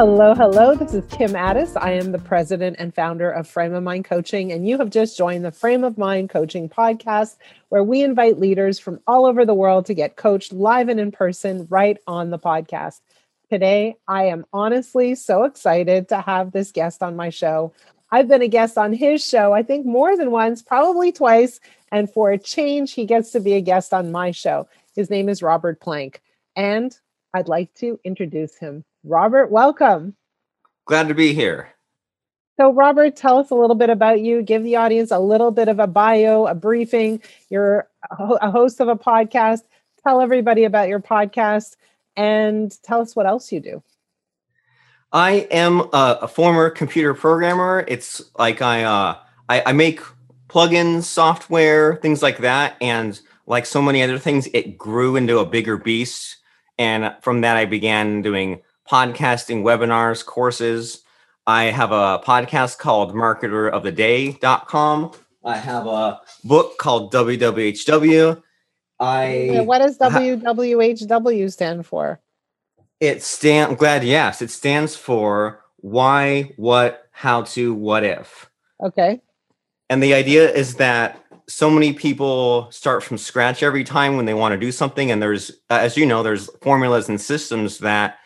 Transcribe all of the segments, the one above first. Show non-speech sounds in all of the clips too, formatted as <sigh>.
Hello, hello. This is Kim Ades. I am the president and founder of Frame of Mind Coaching, and you have just joined the Frame of Mind Coaching podcast, where we invite leaders from all over the world to get coached live and in person right on the podcast. Today, I am honestly so excited to have this guest on my show. I've been a guest on his show, I think more than once, probably twice. And for a change, he gets to be a guest on my show. His name is Robert Plank. And I'd like to introduce him. Robert, welcome. Glad to be here. So, Robert, tell us a little bit about you. Give the audience a little bit of a bio, a briefing. You're a host of a podcast. Tell everybody about your podcast and tell us what else you do. I am a, a former computer programmer. It's like I, uh, I I make plugins, software, things like that, and like so many other things, it grew into a bigger beast. And from that, I began doing podcasting, webinars, courses. I have a podcast called marketeroftheday.com. I have a book called WWHW. I what does WWHW stand for? It stand I'm glad you asked. It stands for why, what, how to, what if. Okay. And the idea is that so many people start from scratch every time when they want to do something and there's as you know there's formulas and systems that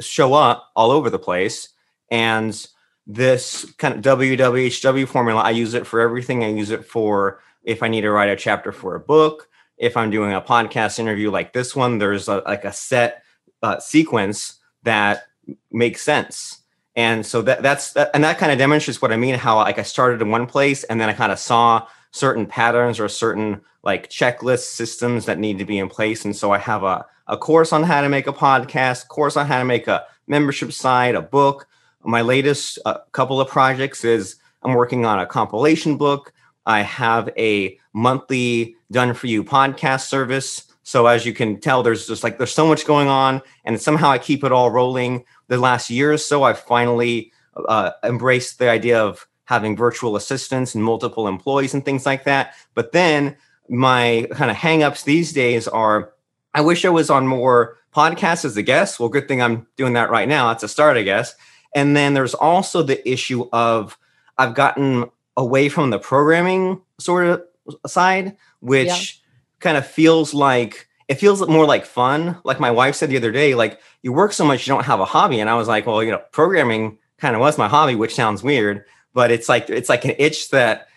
show up all over the place. And this kind of WWHW formula, I use it for everything. I use it for if I need to write a chapter for a book, if I'm doing a podcast interview like this one, there's a, like a set uh, sequence that makes sense. And so that that's that, and that kind of demonstrates what I mean. How like I started in one place and then I kind of saw certain patterns or certain like checklist systems that need to be in place. And so I have a a course on how to make a podcast, course on how to make a membership site, a book. My latest uh, couple of projects is I'm working on a compilation book. I have a monthly done for you podcast service. So as you can tell, there's just like there's so much going on, and somehow I keep it all rolling. The last year or so, I've finally uh, embraced the idea of having virtual assistants and multiple employees and things like that. But then my kind of hangups these days are I wish I was on more podcasts as a guest. Well, good thing I'm doing that right now. That's a start, I guess. And then there's also the issue of I've gotten away from the programming sort of side, which yeah. kind of feels like it feels more like fun. Like my wife said the other day, like you work so much, you don't have a hobby. And I was like, well, you know, programming kind of was my hobby, which sounds weird, but it's like it's like an itch that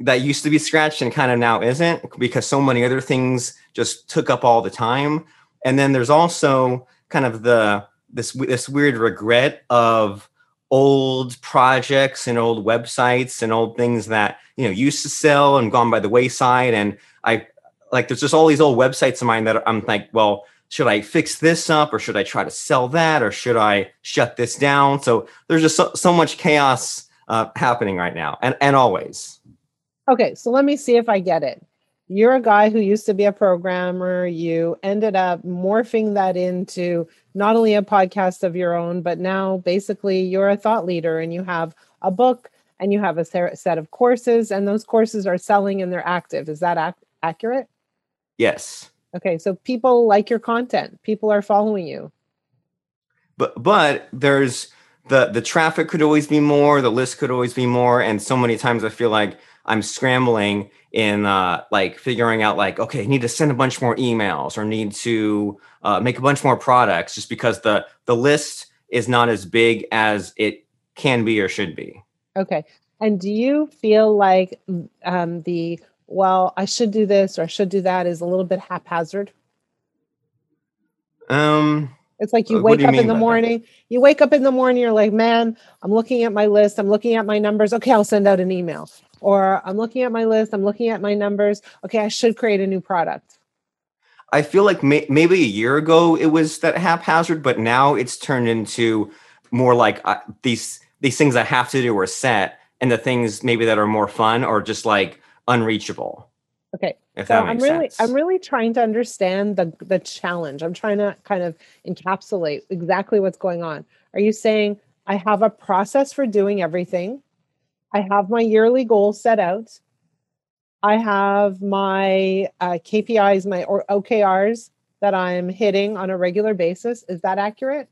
that used to be scratched and kind of now isn't because so many other things just took up all the time. And then there's also kind of the this this weird regret of old projects and old websites and old things that you know used to sell and gone by the wayside. And I like there's just all these old websites of mine that I'm like, well, should I fix this up or should I try to sell that or should I shut this down? So there's just so, so much chaos uh, happening right now and and always. Okay, so let me see if I get it. You're a guy who used to be a programmer. You ended up morphing that into not only a podcast of your own, but now basically you're a thought leader and you have a book and you have a set of courses, and those courses are selling and they're active. Is that ac- accurate? Yes. Okay, so people like your content, people are following you. But but there's the the traffic could always be more, the list could always be more, and so many times I feel like I'm scrambling in uh, like figuring out like okay, need to send a bunch more emails or need to uh, make a bunch more products just because the the list is not as big as it can be or should be. Okay, and do you feel like um, the well, I should do this or I should do that is a little bit haphazard? Um, it's like you wake you up in the morning, that? you wake up in the morning, you're like, man, I'm looking at my list, I'm looking at my numbers. Okay, I'll send out an email or I'm looking at my list, I'm looking at my numbers. Okay, I should create a new product. I feel like may- maybe a year ago it was that haphazard, but now it's turned into more like uh, these these things I have to do are set, and the things maybe that are more fun are just like unreachable. Okay, so I'm really sense. I'm really trying to understand the the challenge. I'm trying to kind of encapsulate exactly what's going on. Are you saying I have a process for doing everything? I have my yearly goals set out. I have my uh, KPIs, my or OKRs that I'm hitting on a regular basis. Is that accurate?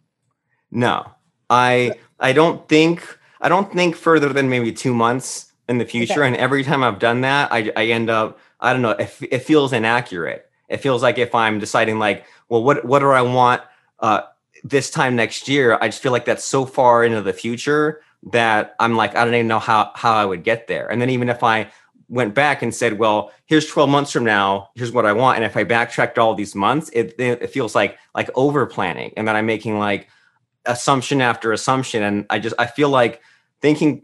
No. I I don't think I don't think further than maybe two months in the future. Okay. And every time I've done that, I I end up I don't know. It, it feels inaccurate. It feels like if I'm deciding like, well, what what do I want uh, this time next year? I just feel like that's so far into the future that I'm like I don't even know how how I would get there. And then even if I went back and said, well, here's 12 months from now, here's what I want. And if I backtracked all these months, it, it feels like like over planning and that I'm making like assumption after assumption. And I just, I feel like thinking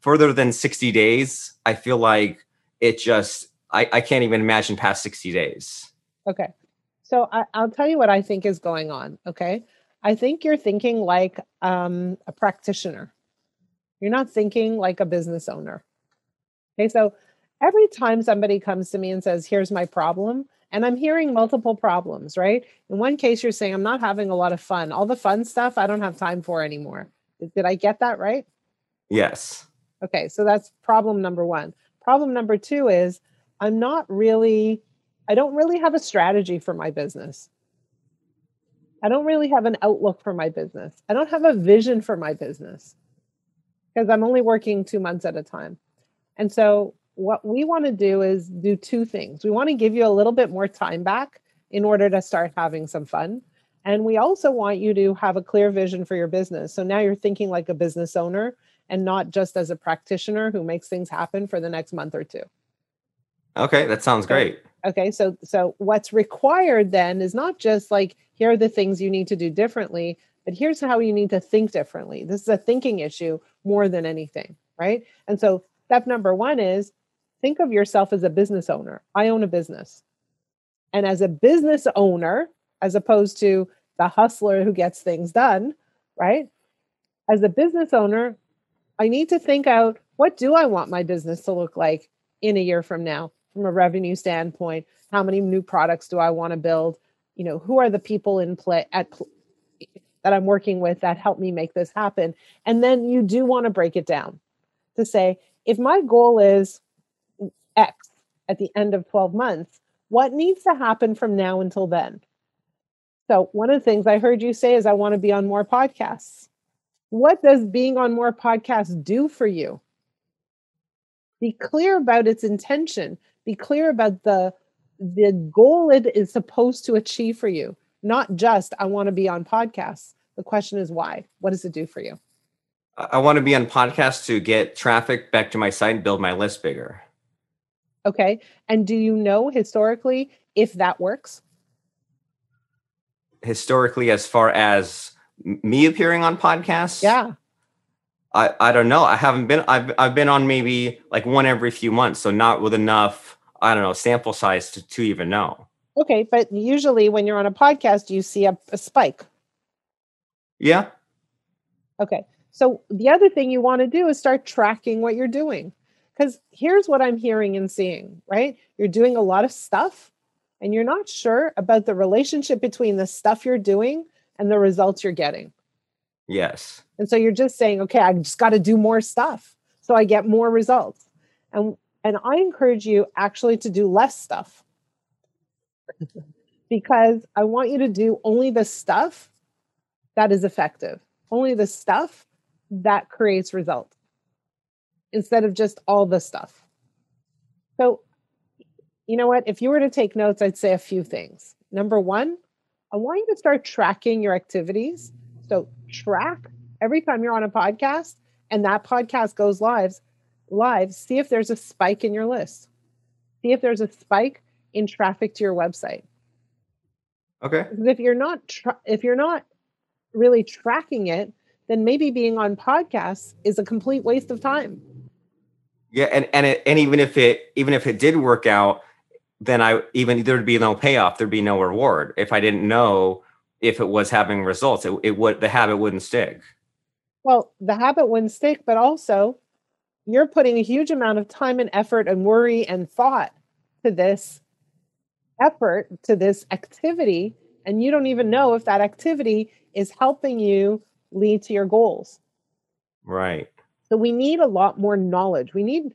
further than 60 days, I feel like it just, I, I can't even imagine past 60 days. Okay. So I, I'll tell you what I think is going on. Okay. I think you're thinking like um, a practitioner. You're not thinking like a business owner. Okay. So every time somebody comes to me and says, Here's my problem, and I'm hearing multiple problems, right? In one case, you're saying, I'm not having a lot of fun. All the fun stuff I don't have time for anymore. Did I get that right? Yes. Okay. So that's problem number one. Problem number two is I'm not really, I don't really have a strategy for my business. I don't really have an outlook for my business. I don't have a vision for my business because I'm only working two months at a time. And so what we want to do is do two things. We want to give you a little bit more time back in order to start having some fun. And we also want you to have a clear vision for your business. So now you're thinking like a business owner and not just as a practitioner who makes things happen for the next month or two. Okay, that sounds great. Okay, so so what's required then is not just like here are the things you need to do differently, but here's how you need to think differently. This is a thinking issue more than anything, right? And so step number 1 is think of yourself as a business owner. I own a business. And as a business owner, as opposed to the hustler who gets things done, right? As a business owner, I need to think out what do I want my business to look like in a year from now from a revenue standpoint? How many new products do I want to build? You know, who are the people in play at that I'm working with that help me make this happen? And then you do want to break it down to say, if my goal is X at the end of 12 months, what needs to happen from now until then? So, one of the things I heard you say is, I want to be on more podcasts. What does being on more podcasts do for you? Be clear about its intention. Be clear about the, the goal it is supposed to achieve for you, not just, I want to be on podcasts. The question is, why? What does it do for you? I want to be on podcasts to get traffic back to my site and build my list bigger. Okay. And do you know historically if that works? Historically, as far as me appearing on podcasts? Yeah. I, I don't know. I haven't been I've I've been on maybe like one every few months, so not with enough, I don't know, sample size to, to even know. Okay, but usually when you're on a podcast, you see a, a spike. Yeah. Okay. So the other thing you want to do is start tracking what you're doing. Because here's what I'm hearing and seeing, right? You're doing a lot of stuff and you're not sure about the relationship between the stuff you're doing and the results you're getting. Yes. And so you're just saying, okay, I just got to do more stuff so I get more results. And and I encourage you actually to do less stuff. <laughs> because I want you to do only the stuff that is effective. Only the stuff that creates results instead of just all the stuff. So, you know what? If you were to take notes, I'd say a few things. Number one, I want you to start tracking your activities. So, track every time you're on a podcast and that podcast goes live, live, see if there's a spike in your list. See if there's a spike in traffic to your website. Okay. If you're not tra- if you're not really tracking it, then maybe being on podcasts is a complete waste of time. Yeah, and and it, and even if it even if it did work out, then I even there'd be no payoff, there'd be no reward. If I didn't know if it was having results, it, it would the habit wouldn't stick. Well, the habit wouldn't stick, but also you're putting a huge amount of time and effort and worry and thought to this effort, to this activity, and you don't even know if that activity is helping you lead to your goals. Right. So we need a lot more knowledge. We need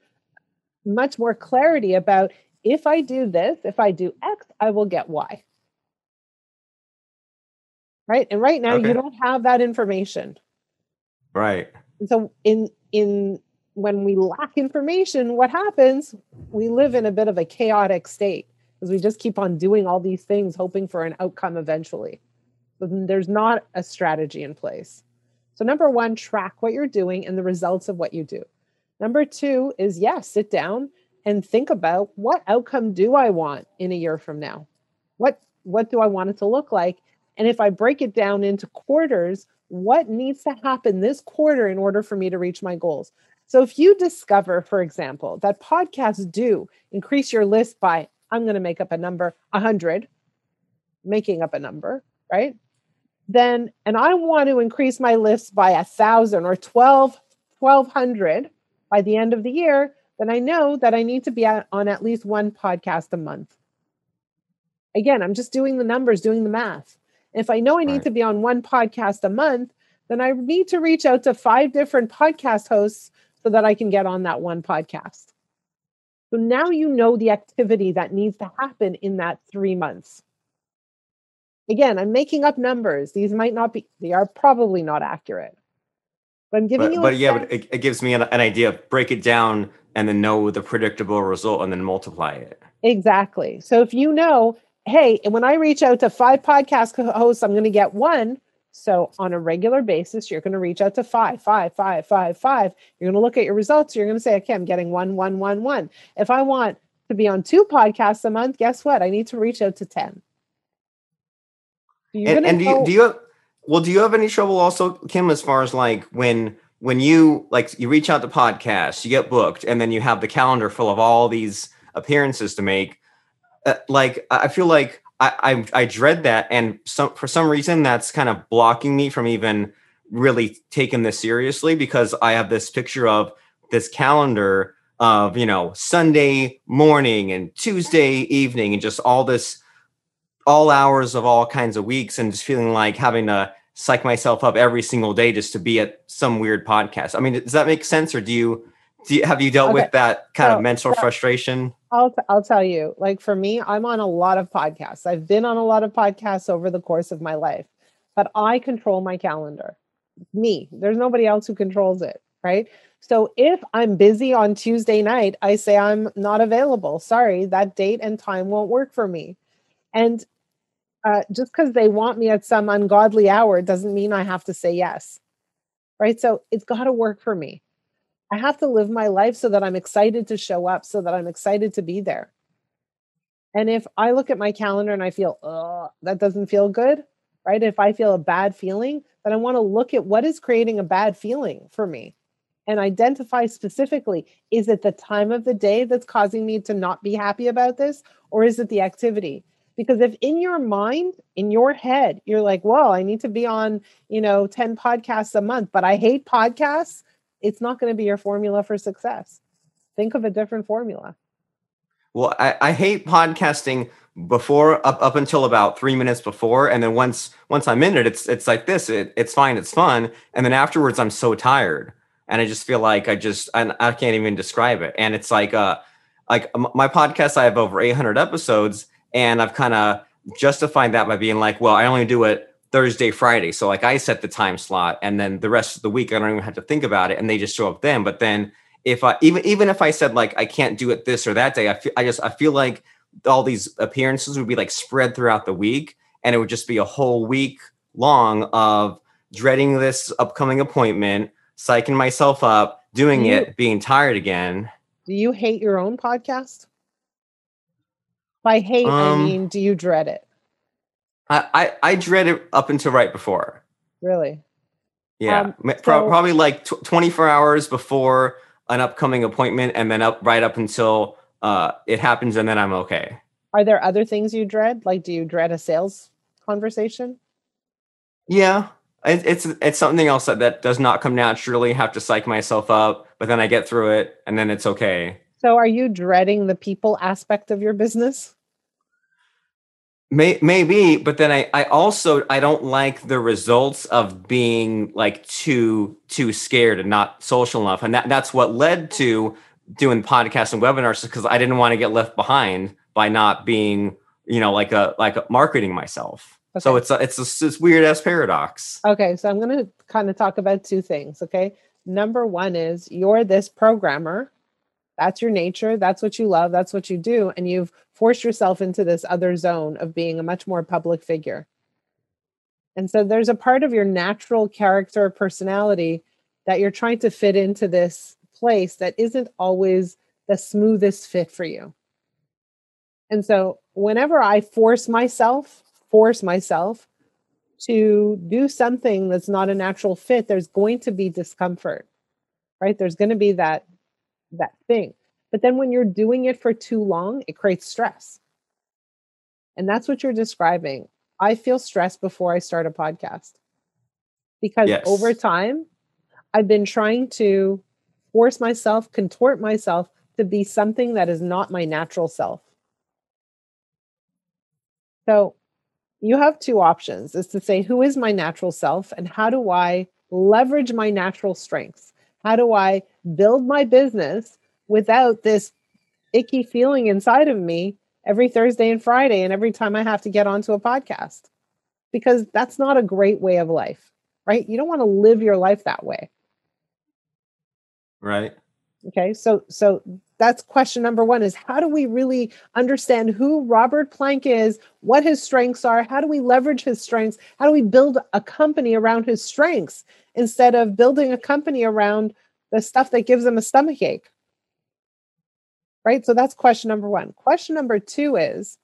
much more clarity about if I do this, if I do X, I will get Y. Right. And right now, okay. you don't have that information. Right. And so in in when we lack information, what happens? We live in a bit of a chaotic state because we just keep on doing all these things, hoping for an outcome eventually. But there's not a strategy in place. So, number one, track what you're doing and the results of what you do. Number two is yes, sit down and think about what outcome do I want in a year from now? What what do I want it to look like? And if I break it down into quarters, what needs to happen this quarter in order for me to reach my goals? So if you discover, for example, that podcasts do increase your list by, I'm going to make up a number, 100, making up a number, right? Then, and I want to increase my list by a thousand or 12, 1200 by the end of the year, then I know that I need to be on at least one podcast a month. Again, I'm just doing the numbers, doing the math. If I know I need right. to be on one podcast a month, then I need to reach out to five different podcast hosts so that I can get on that one podcast. So now you know the activity that needs to happen in that three months. Again, I'm making up numbers. These might not be, they are probably not accurate. But I'm giving but, you But yeah, but it, it, gives me an, an idea. Break it down and then know the predictable result and then multiply it. Exactly. So if you know, hey, and when I reach out to five podcast hosts, I'm going to get one. So on a regular basis, you're going to reach out to five, five, five, five, five. You're going to look at your results. You're going to say, okay, I'm getting one, one, one, one. If I want to be on two podcasts a month, guess what? I need to reach out to 10. and, and do, you, do you have, well, do you have any trouble also, Kim, as far as like when, when you like you reach out to podcasts, you get booked, and then you have the calendar full of all these appearances to make. Uh, like I feel like I, I, I dread that, and some for some reason that's kind of blocking me from even really taking this seriously because I have this picture of this calendar of you know Sunday morning and Tuesday evening and just all this all hours of all kinds of weeks and just feeling like having to psych myself up every single day just to be at some weird podcast. I mean, does that make sense or do you do you, have you dealt okay. with that kind so, of mental so frustration? I'll t- I'll tell you. Like for me, I'm on a lot of podcasts. I've been on a lot of podcasts over the course of my life, but I control my calendar. Me. There's nobody else who controls it, right? So if I'm busy on Tuesday night, I say I'm not available. Sorry, that date and time won't work for me. And uh, just because they want me at some ungodly hour doesn't mean I have to say yes. Right. So it's got to work for me. I have to live my life so that I'm excited to show up, so that I'm excited to be there. And if I look at my calendar and I feel, oh, that doesn't feel good, right? If I feel a bad feeling, then I want to look at what is creating a bad feeling for me and identify specifically is it the time of the day that's causing me to not be happy about this, or is it the activity? Because if in your mind, in your head, you're like, well, I need to be on, you know, 10 podcasts a month, but I hate podcasts, it's not going to be your formula for success. Think of a different formula. Well, I, I hate podcasting before up, up until about three minutes before and then once once i'm in it it's it's like this it, it's fine it's fun and then afterwards i'm so tired and i just feel like i just I, I can't even describe it and it's like uh like my podcast i have over 800 episodes and I've kind of justified that by being like, well, I only do it Thursday, Friday. So like I set the time slot and then the rest of the week I don't even have to think about it and they just show up then. But then if I even even if I said like I can't do it this or that day, I feel I just I feel like all these appearances would be like spread throughout the week and it would just be a whole week long of dreading this upcoming appointment, psyching myself up, doing you, it, being tired again. Do you hate your own podcast? By hate, um, I mean, do you dread it? I, I, I dread it up until right before. Really? Yeah, um, so, probably like tw- 24 hours before an upcoming appointment, and then up right up until uh, it happens, and then I'm okay. Are there other things you dread? Like, do you dread a sales conversation? Yeah, it, it's it's something else that, that does not come naturally. Have to psych myself up, but then I get through it, and then it's okay. So are you dreading the people aspect of your business? May, maybe, but then I, I also I don't like the results of being like too too scared and not social enough, and that, that's what led to doing podcasts and webinars because I didn't want to get left behind by not being you know like a like a marketing myself. Okay. So it's a, it's a, this weird ass paradox. Okay, so I'm going to kind of talk about two things. Okay, number one is you're this programmer. That's your nature. That's what you love. That's what you do, and you've forced yourself into this other zone of being a much more public figure. And so there's a part of your natural character personality that you're trying to fit into this place that isn't always the smoothest fit for you. And so whenever I force myself, force myself to do something that's not a natural fit, there's going to be discomfort. Right? There's going to be that that thing. But then when you're doing it for too long, it creates stress. And that's what you're describing. I feel stressed before I start a podcast because yes. over time, I've been trying to force myself, contort myself to be something that is not my natural self. So you have two options is to say, who is my natural self and how do I leverage my natural strengths? How do I build my business without this icky feeling inside of me every Thursday and Friday and every time I have to get onto a podcast? Because that's not a great way of life, right? You don't want to live your life that way. Right. Okay. So so that's question number 1 is how do we really understand who Robert Plank is, what his strengths are, how do we leverage his strengths? How do we build a company around his strengths instead of building a company around the stuff that gives them a stomach ache? Right? So that's question number 1. Question number 2 is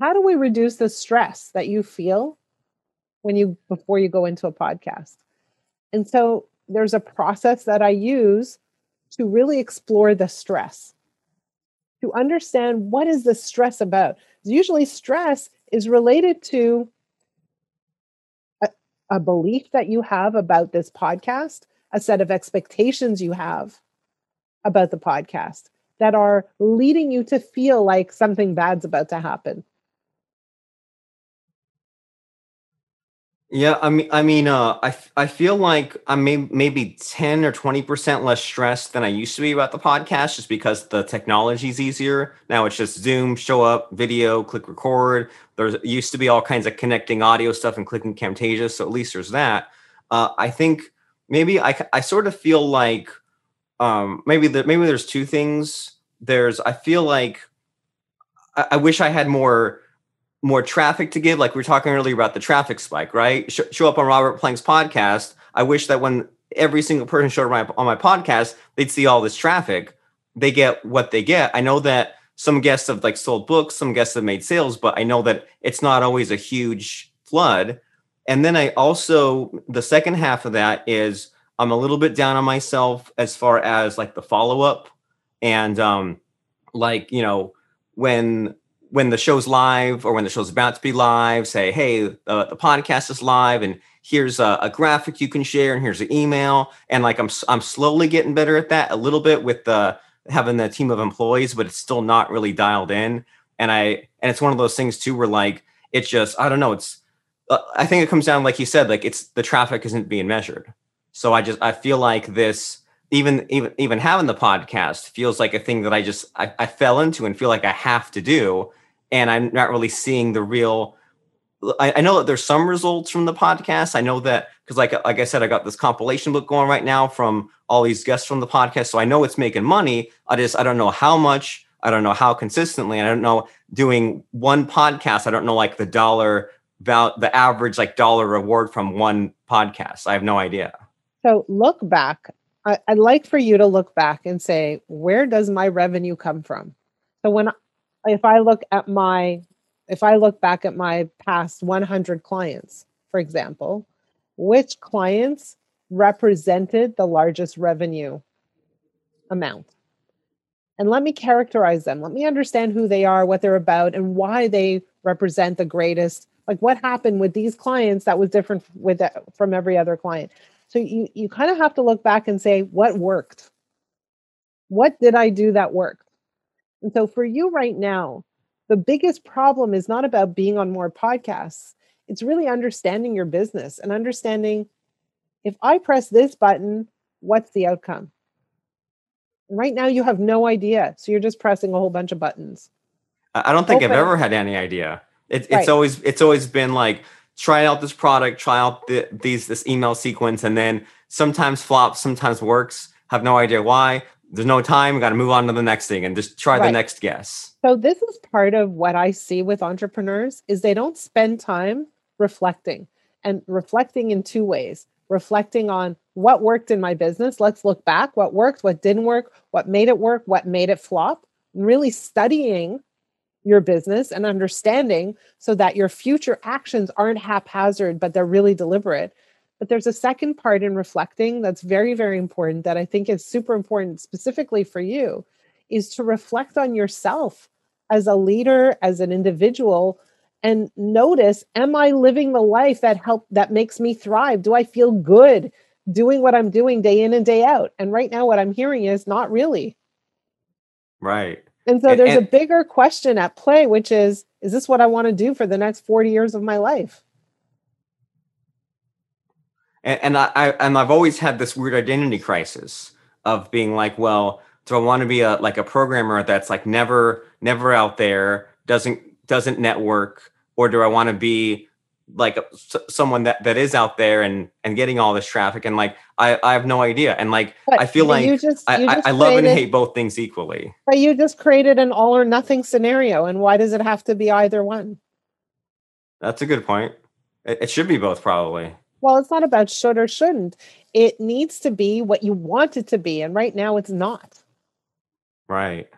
how do we reduce the stress that you feel when you before you go into a podcast? And so there's a process that I use to really explore the stress, to understand what is the stress about. Usually, stress is related to a, a belief that you have about this podcast, a set of expectations you have about the podcast that are leading you to feel like something bad's about to happen. Yeah, I mean, I mean, uh, I I feel like I'm maybe maybe ten or twenty percent less stressed than I used to be about the podcast, just because the technology is easier now. It's just Zoom, show up, video, click record. There's used to be all kinds of connecting audio stuff and clicking Camtasia, so at least there's that. Uh, I think maybe I I sort of feel like um, maybe that maybe there's two things. There's I feel like I, I wish I had more more traffic to give. Like we were talking earlier about the traffic spike right? Sh- show up on robert plank's podcast. I wish that when every single person showed up on my podcast they'd see all this traffic. They get what they get. I know that some guests have like sold books some guests have made sales but i know that it's not always a huge flood and then i also the second half of that is i'm a little bit down on myself as far as like the follow-up and um like you know when when the show's live or when the show's about to be live, say, hey, uh, the podcast is live and here's a, a, graphic you can share and here's an email. And like I'm, I'm slowly getting better at that a little bit with the having the team of employees, but it's still not really dialed in. And I, and it's one of those things too, where like, it's just, I don't know. It's, Uh, I think it comes down, like you said, like it's the traffic isn't being measured. So I just, I feel like this, even even even having the podcast feels like a thing that I just I, I fell into and feel like I have to do and I'm not really seeing the real. I, I know that there's some results from the podcast. I know that because, like, like I said, I got this compilation book going right now from all these guests from the podcast, so I know it's making money. I just I don't know how much. I don't know how consistently. I don't know doing one podcast. I don't know like the dollar about the average like dollar reward from one podcast. I have no idea. So look back. I, I'd like for you to look back and say, where does my revenue come from? So when if I look at my if I look back at my past 100 clients, for example, which clients represented the largest revenue amount? And let me characterize them. Let me understand who they are, what they're about, and why they represent the greatest. Like what happened with these clients that was different with that, from every other client. So you you kind of have to look back and say what worked. What did I do that worked? And so for you right now, the biggest problem is not about being on more podcasts. It's really understanding your business and understanding if I press this button, what's the outcome? Right now, you have no idea. So you're just pressing a whole bunch of buttons. I don't think Open. I've ever had any idea. It, it's Right. always it's always been like try out this product, try out the, these this email sequence, and then sometimes flops, sometimes works. Have no idea why. There's no time. Got to move on to the next thing and just try the next guess. So this is part of what I see with entrepreneurs is they don't spend time reflecting and reflecting in two ways. Reflecting on what worked in my business. Let's look back. What worked, what didn't work, what made it work, what made it flop. Really studying your business and understanding so that your future actions aren't haphazard, but they're really deliberate. But there's a second part in reflecting that's very, very important that I think is super important specifically for you is to reflect on yourself as a leader, as an individual, and notice am I living the life that help that makes me thrive? Do I feel good doing what I'm doing day in and day out? And right now, what I'm hearing is not really. Right. And so And- there's a bigger question at play, which is is this what I want to do for the next 40 years of my life? and, and I, I and I've always had this weird identity crisis of being like, well, do I want to be a like a programmer that's like never never out there, doesn't doesn't network, or do I want to be like uh, s- someone that that is out there and and getting all this traffic and like I I have no idea and like But I feel like you just, I, you I, just I love and hate both things equally. But you just created an all or nothing scenario. And why does it have to be either one? That's a good point. It, it should be both probably. Well, it's not about should or shouldn't. It needs to be what you want it to be. And right now it's not. Right.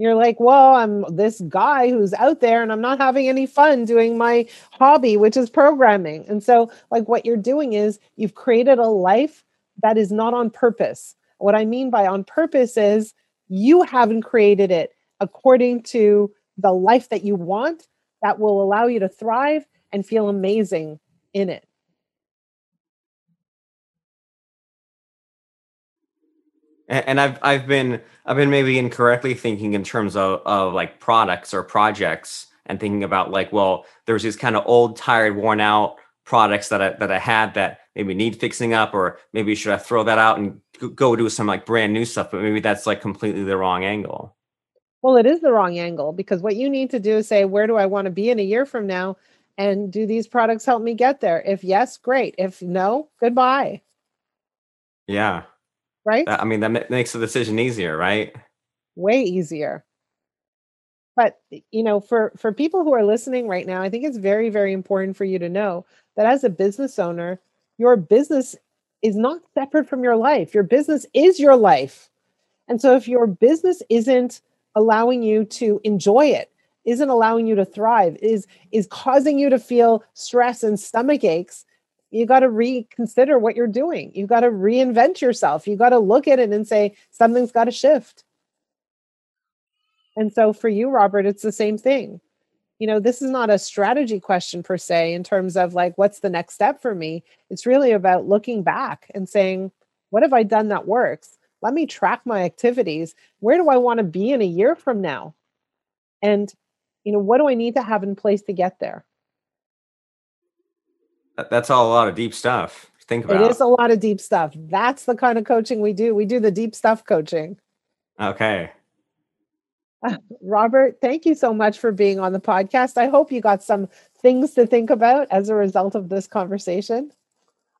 You're like, well, I'm this guy who's out there and I'm not having any fun doing my hobby, which is programming. And so, like, what you're doing is you've created a life that is not on purpose. What I mean by on purpose is you haven't created it according to the life that you want that will allow you to thrive and feel amazing in it. And, and I've I've been I've been maybe incorrectly thinking in terms of of like products or projects and thinking about like well there's these kind of old tired worn out products that I that I had that maybe need fixing up or maybe should I throw that out and go do some like brand new stuff but maybe that's like completely the wrong angle. Well, it is the wrong angle because what you need to do is say, where do I want to be in a year from now? And do these products help me get there? If yes, great. If no, goodbye. Yeah, Right? that, I mean that makes the decision easier, right? Way easier. But you know, for for people who are listening right now, I think it's very very important for you to know that as a business owner, your business is not separate from your life. Your business is your life. And so if your business isn't allowing you to enjoy it, isn't allowing you to thrive, is is causing you to feel stress and stomach aches, you got to reconsider what you're doing. You got to reinvent yourself. You got to look at it and say something's got to shift. And so for you, Robert, it's the same thing. You know, this is not a strategy question per se in terms of like, what's the next step for me? It's really about looking back and saying, what have I done that works? Let me track my activities. Where do I want to be in a year from now? And, you know, what do I need to have in place to get there? That- That's all a lot of deep stuff. Think about. It is a lot of deep stuff. That's the kind of coaching we do. We do the deep stuff coaching. okay. <laughs> Robert, thank you so much for being on the podcast. I hope you got some things to think about as a result of this conversation.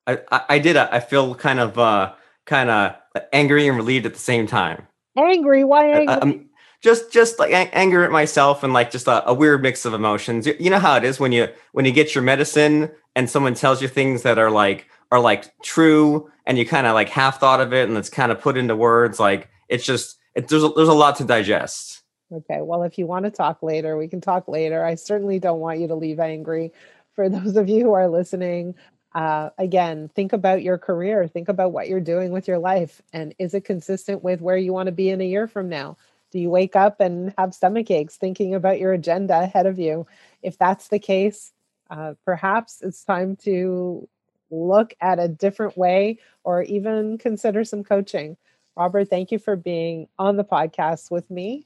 I, I, I did. I feel kind of uh kind of angry and relieved at the same time. Angry? Why I- angry? I'm just just like ang- anger at myself and like just a, a weird mix of emotions. You, you know how it is when you when you get your medicine and someone tells you things that are like are like true and you kind of like half thought of it and it's kind of put into words. Like it's just it, there's a, there's a lot to digest. Okay, well, if you want to talk later, we can talk later. I certainly don't want you to leave angry. For <laughs> those of you who are listening, uh, again, think about your career, think about what you're doing with your life, and is it consistent with where you want to be in a year from now? Do you wake up and have stomach aches thinking about your agenda ahead of you? If that's the case, uh, perhaps it's time to look at a different way or even consider some coaching. Robert, thank you for being on the podcast with me.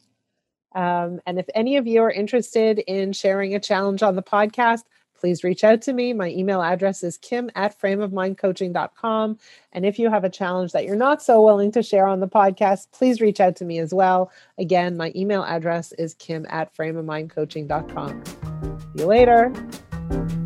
Um, and if any of you are interested in sharing a challenge on the podcast, please reach out to me. My email address is kim at frameofmindcoaching.com. And if you have a challenge that you're not so willing to share on the podcast, please reach out to me as well. Again, my email address is kim at frameofmindcoaching.com. See you later you